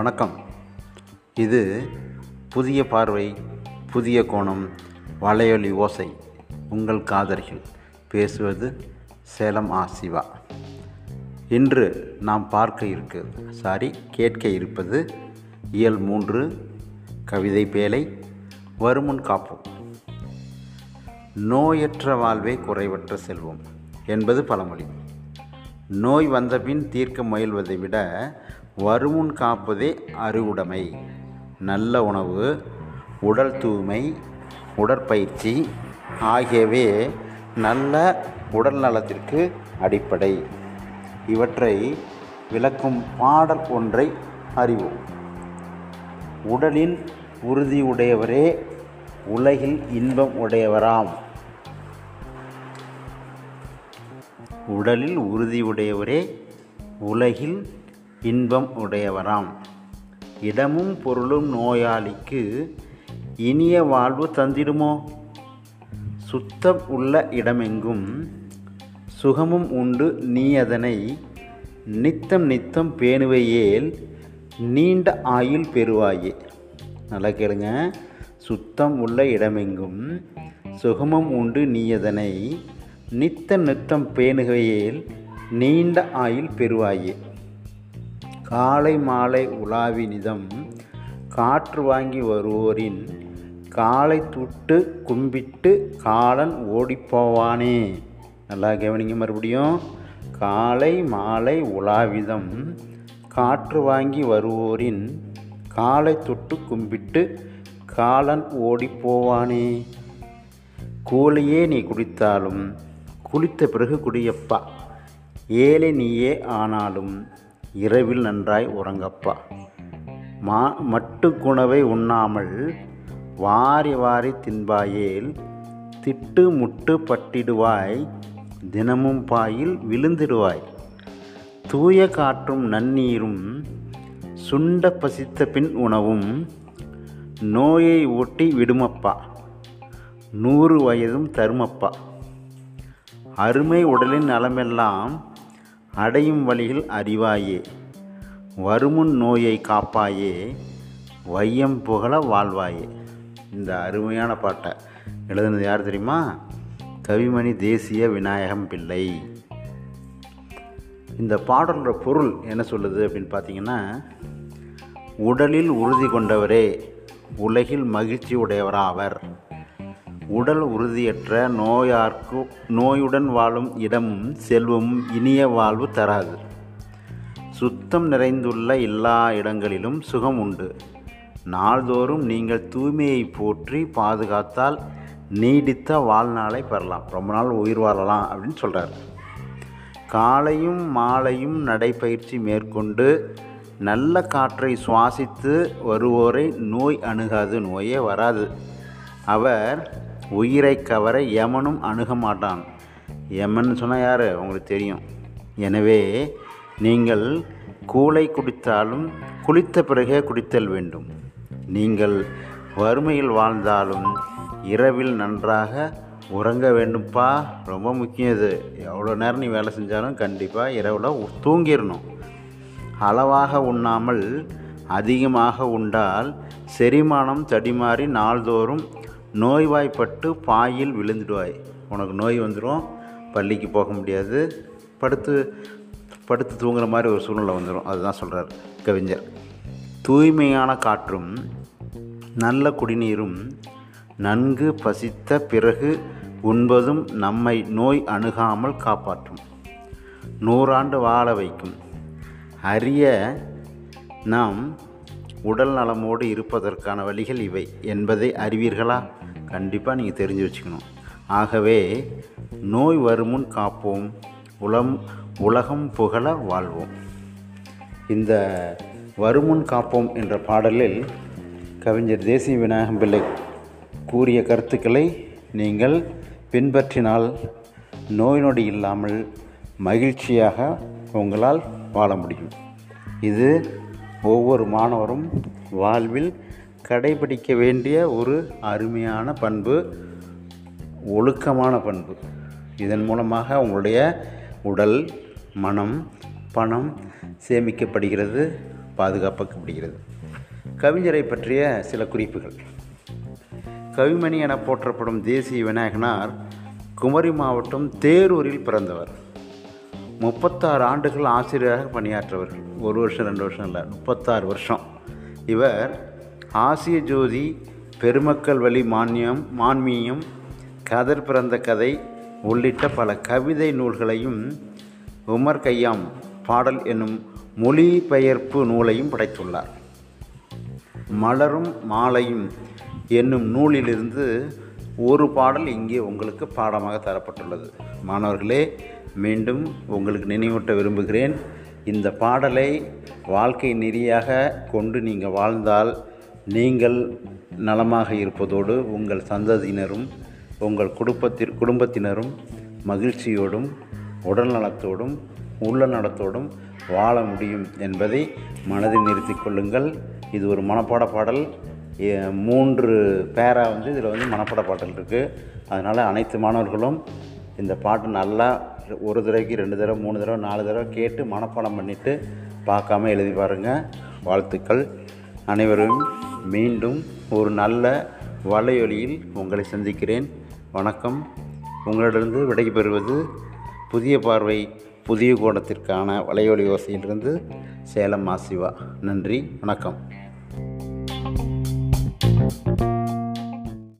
வணக்கம். இது புதிய பார்வை புதிய கோணம் வலையொலி ஓசை உங்கள் காதலிகள் பேசுவது சேலம் ஆ சிவா. இன்று நாம் பார்க்க இருக்கு சாரி கேட்க இருப்பது இயல் மூன்று கவிதை பேலை வருமுன் காப்போம். நோயற்ற வாழ்வே குறைவற்ற செல்வம் என்பது பழமொழி. நோய் வந்தபின் தீர்க்க முயல்வதை விட வருமுன் காப்பதே அறிவுடைமை. நல்ல உணவு உடல் தூய்மை உடற்பயிற்சி ஆகியவை நல்ல உடல் நலத்திற்கு அடிப்படை. இவற்றை விளக்கும் பாடல் ஒன்றை அறிவோம். உடலில் உறுதி உடையவரே உலகில் இன்பம் உடையவராம். உடலில் உறுதியுடையவரே உலகில் இன்பம் உடையவராம். இடமும் பொருளும் நோயாளிக்கு இனிய வாழ்வு தந்திடுமோ? சுத்தம் உள்ள இடமெங்கும் சுகமும் உண்டு நீ அதனை. நித்தம் நித்தம் பேணுவையேல் நீண்ட ஆயுள் பெறுவாயே. நல்லா கேளுங்க. சுத்தம் உள்ள இடமெங்கும் சுகமும் உண்டு நீ அதனை. நித்த நித்தம் பேணுகையேல் நீண்ட ஆயுள் பெறுவாயே. காலை மாலை உலாவி நிதம் காற்று வாங்கி வருவோரின் காலை தொட்டு கும்பிட்டு காலன் ஓடிப்போவானே நல்லா கவனிங்க மறுபடியும். காலை மாலை உலாவிதம் காற்று வாங்கி வருவோரின் காலை தொட்டு கும்பிட்டு காலன் ஓடிப்போவானே கூலையே நீ குடித்தாலும் குளித்த பிறகு குடியப்பா. ஏழை நீயே ஆனாலும் இரவில் நன்றாய் உறங்கப்பா. மா மட்டுக்குணவை உண்ணாமல் வாரி வாரி தின்பாயேல் திட்டு முட்டு பட்டிடுவாய் தினமும் பாயில் விழுந்திடுவாய். தூய காற்றும் நன்னீரும் சுண்ட பசித்த பின் உணவும் நோயை ஊட்டி விடுமப்பா. நூறு வயதும் தருமப்பா. அருமை உடலின் நலமெல்லாம் அடையும் வழியில் அறிவாயே. வருமுன் நோயை காப்பாயே. வையம் புகழ வாழ்வாயே. இந்த அருமையான பாட்டை எழுதுனது யார் தெரியுமா? கவிமணி தேசிய விநாயகம் பிள்ளை. இந்த பாடலோட பொருள் என்ன சொல்லுது அப்படின்னு பார்த்தீங்கன்னா உடலில் உறுதி கொண்டவரே உலகில் மகிழ்ச்சி உடையவராவர். உடல் உறுதியற்ற நோயார்க்கு நோயுடன் வாழும் இடமும் செல்வமும் இனிய வாழ்வு தராது. சுத்தம் நிறைந்துள்ள எல்லா இடங்களிலும் சுகம் உண்டு. நாள்தோறும் நீங்கள் தூய்மையை போற்றி பாதுகாத்தால் நீடித்த வாழ்நாளை பெறலாம். ரொம்ப நாள் உயிர் வாழலாம் அப்படின்னு சொல்கிறார் காலையும் மாலையும் நடைப்பயிற்சி மேற்கொண்டு நல்ல காற்றை சுவாசித்து வருவோரை நோய் அணுகாது நோயே வராது. அவர் உயிரை கவர யமனும் அணுக மாட்டான். யமன் சொன்னால் யார்? உங்களுக்கு தெரியும். எனவே நீங்கள் கூளை குடித்தாலும் குளித்த பிறகே குடித்தல் வேண்டும். நீங்கள் வறுமையில் வாழ்ந்தாலும் இரவில் நன்றாக உறங்க வேண்டும்ப்பா ரொம்ப முக்கியம் இது. எவ்வளோ நேரம் நீ வேலை செஞ்சாலும் கண்டிப்பாக இரவில் தூங்கிடணும் அளவாக உண்ணாமல் அதிகமாக உண்டால் செரிமானம் தடிமாறி நாள்தோறும் நோய்வாய்ப்பட்டு பாயில் விழுந்துடுவாய். உனக்கு நோய் வந்துடும் பள்ளிக்கு போக முடியாது. படுத்து படுத்து தூங்குற மாதிரி ஒரு சூழ்நிலை வந்துடும் அதுதான் சொல்கிறார் கவிஞர். தூய்மையான காற்றும் நல்ல குடிநீரும் நன்கு பசித்த பிறகு உண்பதும் நம்மை நோய் அணுகாமல் காப்பாற்றும். நூறாண்டு வாழ வைக்கும். அரிய நாம் உடல் நலமோடு இருப்பதற்கான வழிகள் இவை. என்பதை அறிவீர்களா? கண்டிப்பாக நீங்கள் தெரிஞ்சு வச்சுக்கணும். ஆகவே நோய் வருமுன் காப்போம். உலம் உலகம் புகழ வாழ்வோம். இந்த வருமுன் காப்போம் என்ற பாடலில் கவிஞர் தேசிய விநாயகம் பிள்ளை கூறிய கருத்துக்களை நீங்கள் பின்பற்றினால் நோய் நொடி இல்லாமல் மகிழ்ச்சியாக உங்களால் வாழ முடியும். இது ஒவ்வொரு மாணவரும் வாழ்வில் கடைபிடிக்க வேண்டிய ஒரு அருமையான பண்பு ஒழுக்கமான பண்பு. இதன் மூலமாக உங்களுடைய உடல் மனம் பணம் சேமிக்கப்படுகிறது பாதுகாக்கப்படுகிறது. கவிஞரை பற்றிய சில குறிப்புகள். கவிமணி என போற்றப்படும் தேசிய விநாயகனார் குமரி மாவட்டம் தேரூரில் பிறந்தவர். முப்பத்தாறு ஆண்டுகள் ஆசிரியராக பணியாற்றவர்கள். ஒரு வருஷம் ரெண்டு வருஷம் இல்லை முப்பத்தாறு வருஷம். இவர் ஆசிய ஜோதி பெருமக்கள் வழி மானியம் மான்மீயம் கதர் பிறந்த கதை உள்ளிட்ட பல கவிதை நூல்களையும் உமர் கையாம் பாடல் என்னும் மொழிபெயர்ப்பு நூலையும் படைத்துள்ளார். மலரும் மாலையும் என்னும் நூலிலிருந்து ஒரு பாடல் இங்கே உங்களுக்கு பாடமாக தரப்பட்டுள்ளது. மாணவர்களே மீண்டும் உங்களுக்கு நினைவூட்ட விரும்புகிறேன். இந்த பாடலை வாழ்க்கை நெறியாக கொண்டு நீங்கள் வாழ்ந்தால் நீங்கள் நலமாக இருப்பதோடு உங்கள் சந்ததியினரும் உங்கள் குடும்பத்திற் குடும்பத்தினரும் மகிழ்ச்சியோடும் உடல் நலத்தோடும் உள்ள நலத்தோடும் வாழ முடியும் என்பதை மனதில் நிறுத்தி கொள்ளுங்கள். இது ஒரு மனப்பாட பாடல். மூன்று பேரா வந்து இதில் வந்து மனப்பாட பாடல் இருக்குது அதனால் அனைத்து மாணவர்களும் இந்த பாட்டு நல்லா ஒரு தடவைக்கு ரெண்டு தடவை மூணு தடவை நாலு தடவை கேட்டு மனப்பாடம் பண்ணிவிட்டு பார்க்காம எழுதி பாருங்கள் வாழ்த்துக்கள். அனைவரும் மீண்டும் ஒரு நல்ல வலையொலியில் உங்களை சந்திக்கிறேன். வணக்கம். உங்களிடமிருந்து விடைபெறுவது புதிய பார்வை புதிய கோணத்திற்கான வலையொலி யோசையிலிருந்து சேலம் மாசிவா நன்றி. வணக்கம்.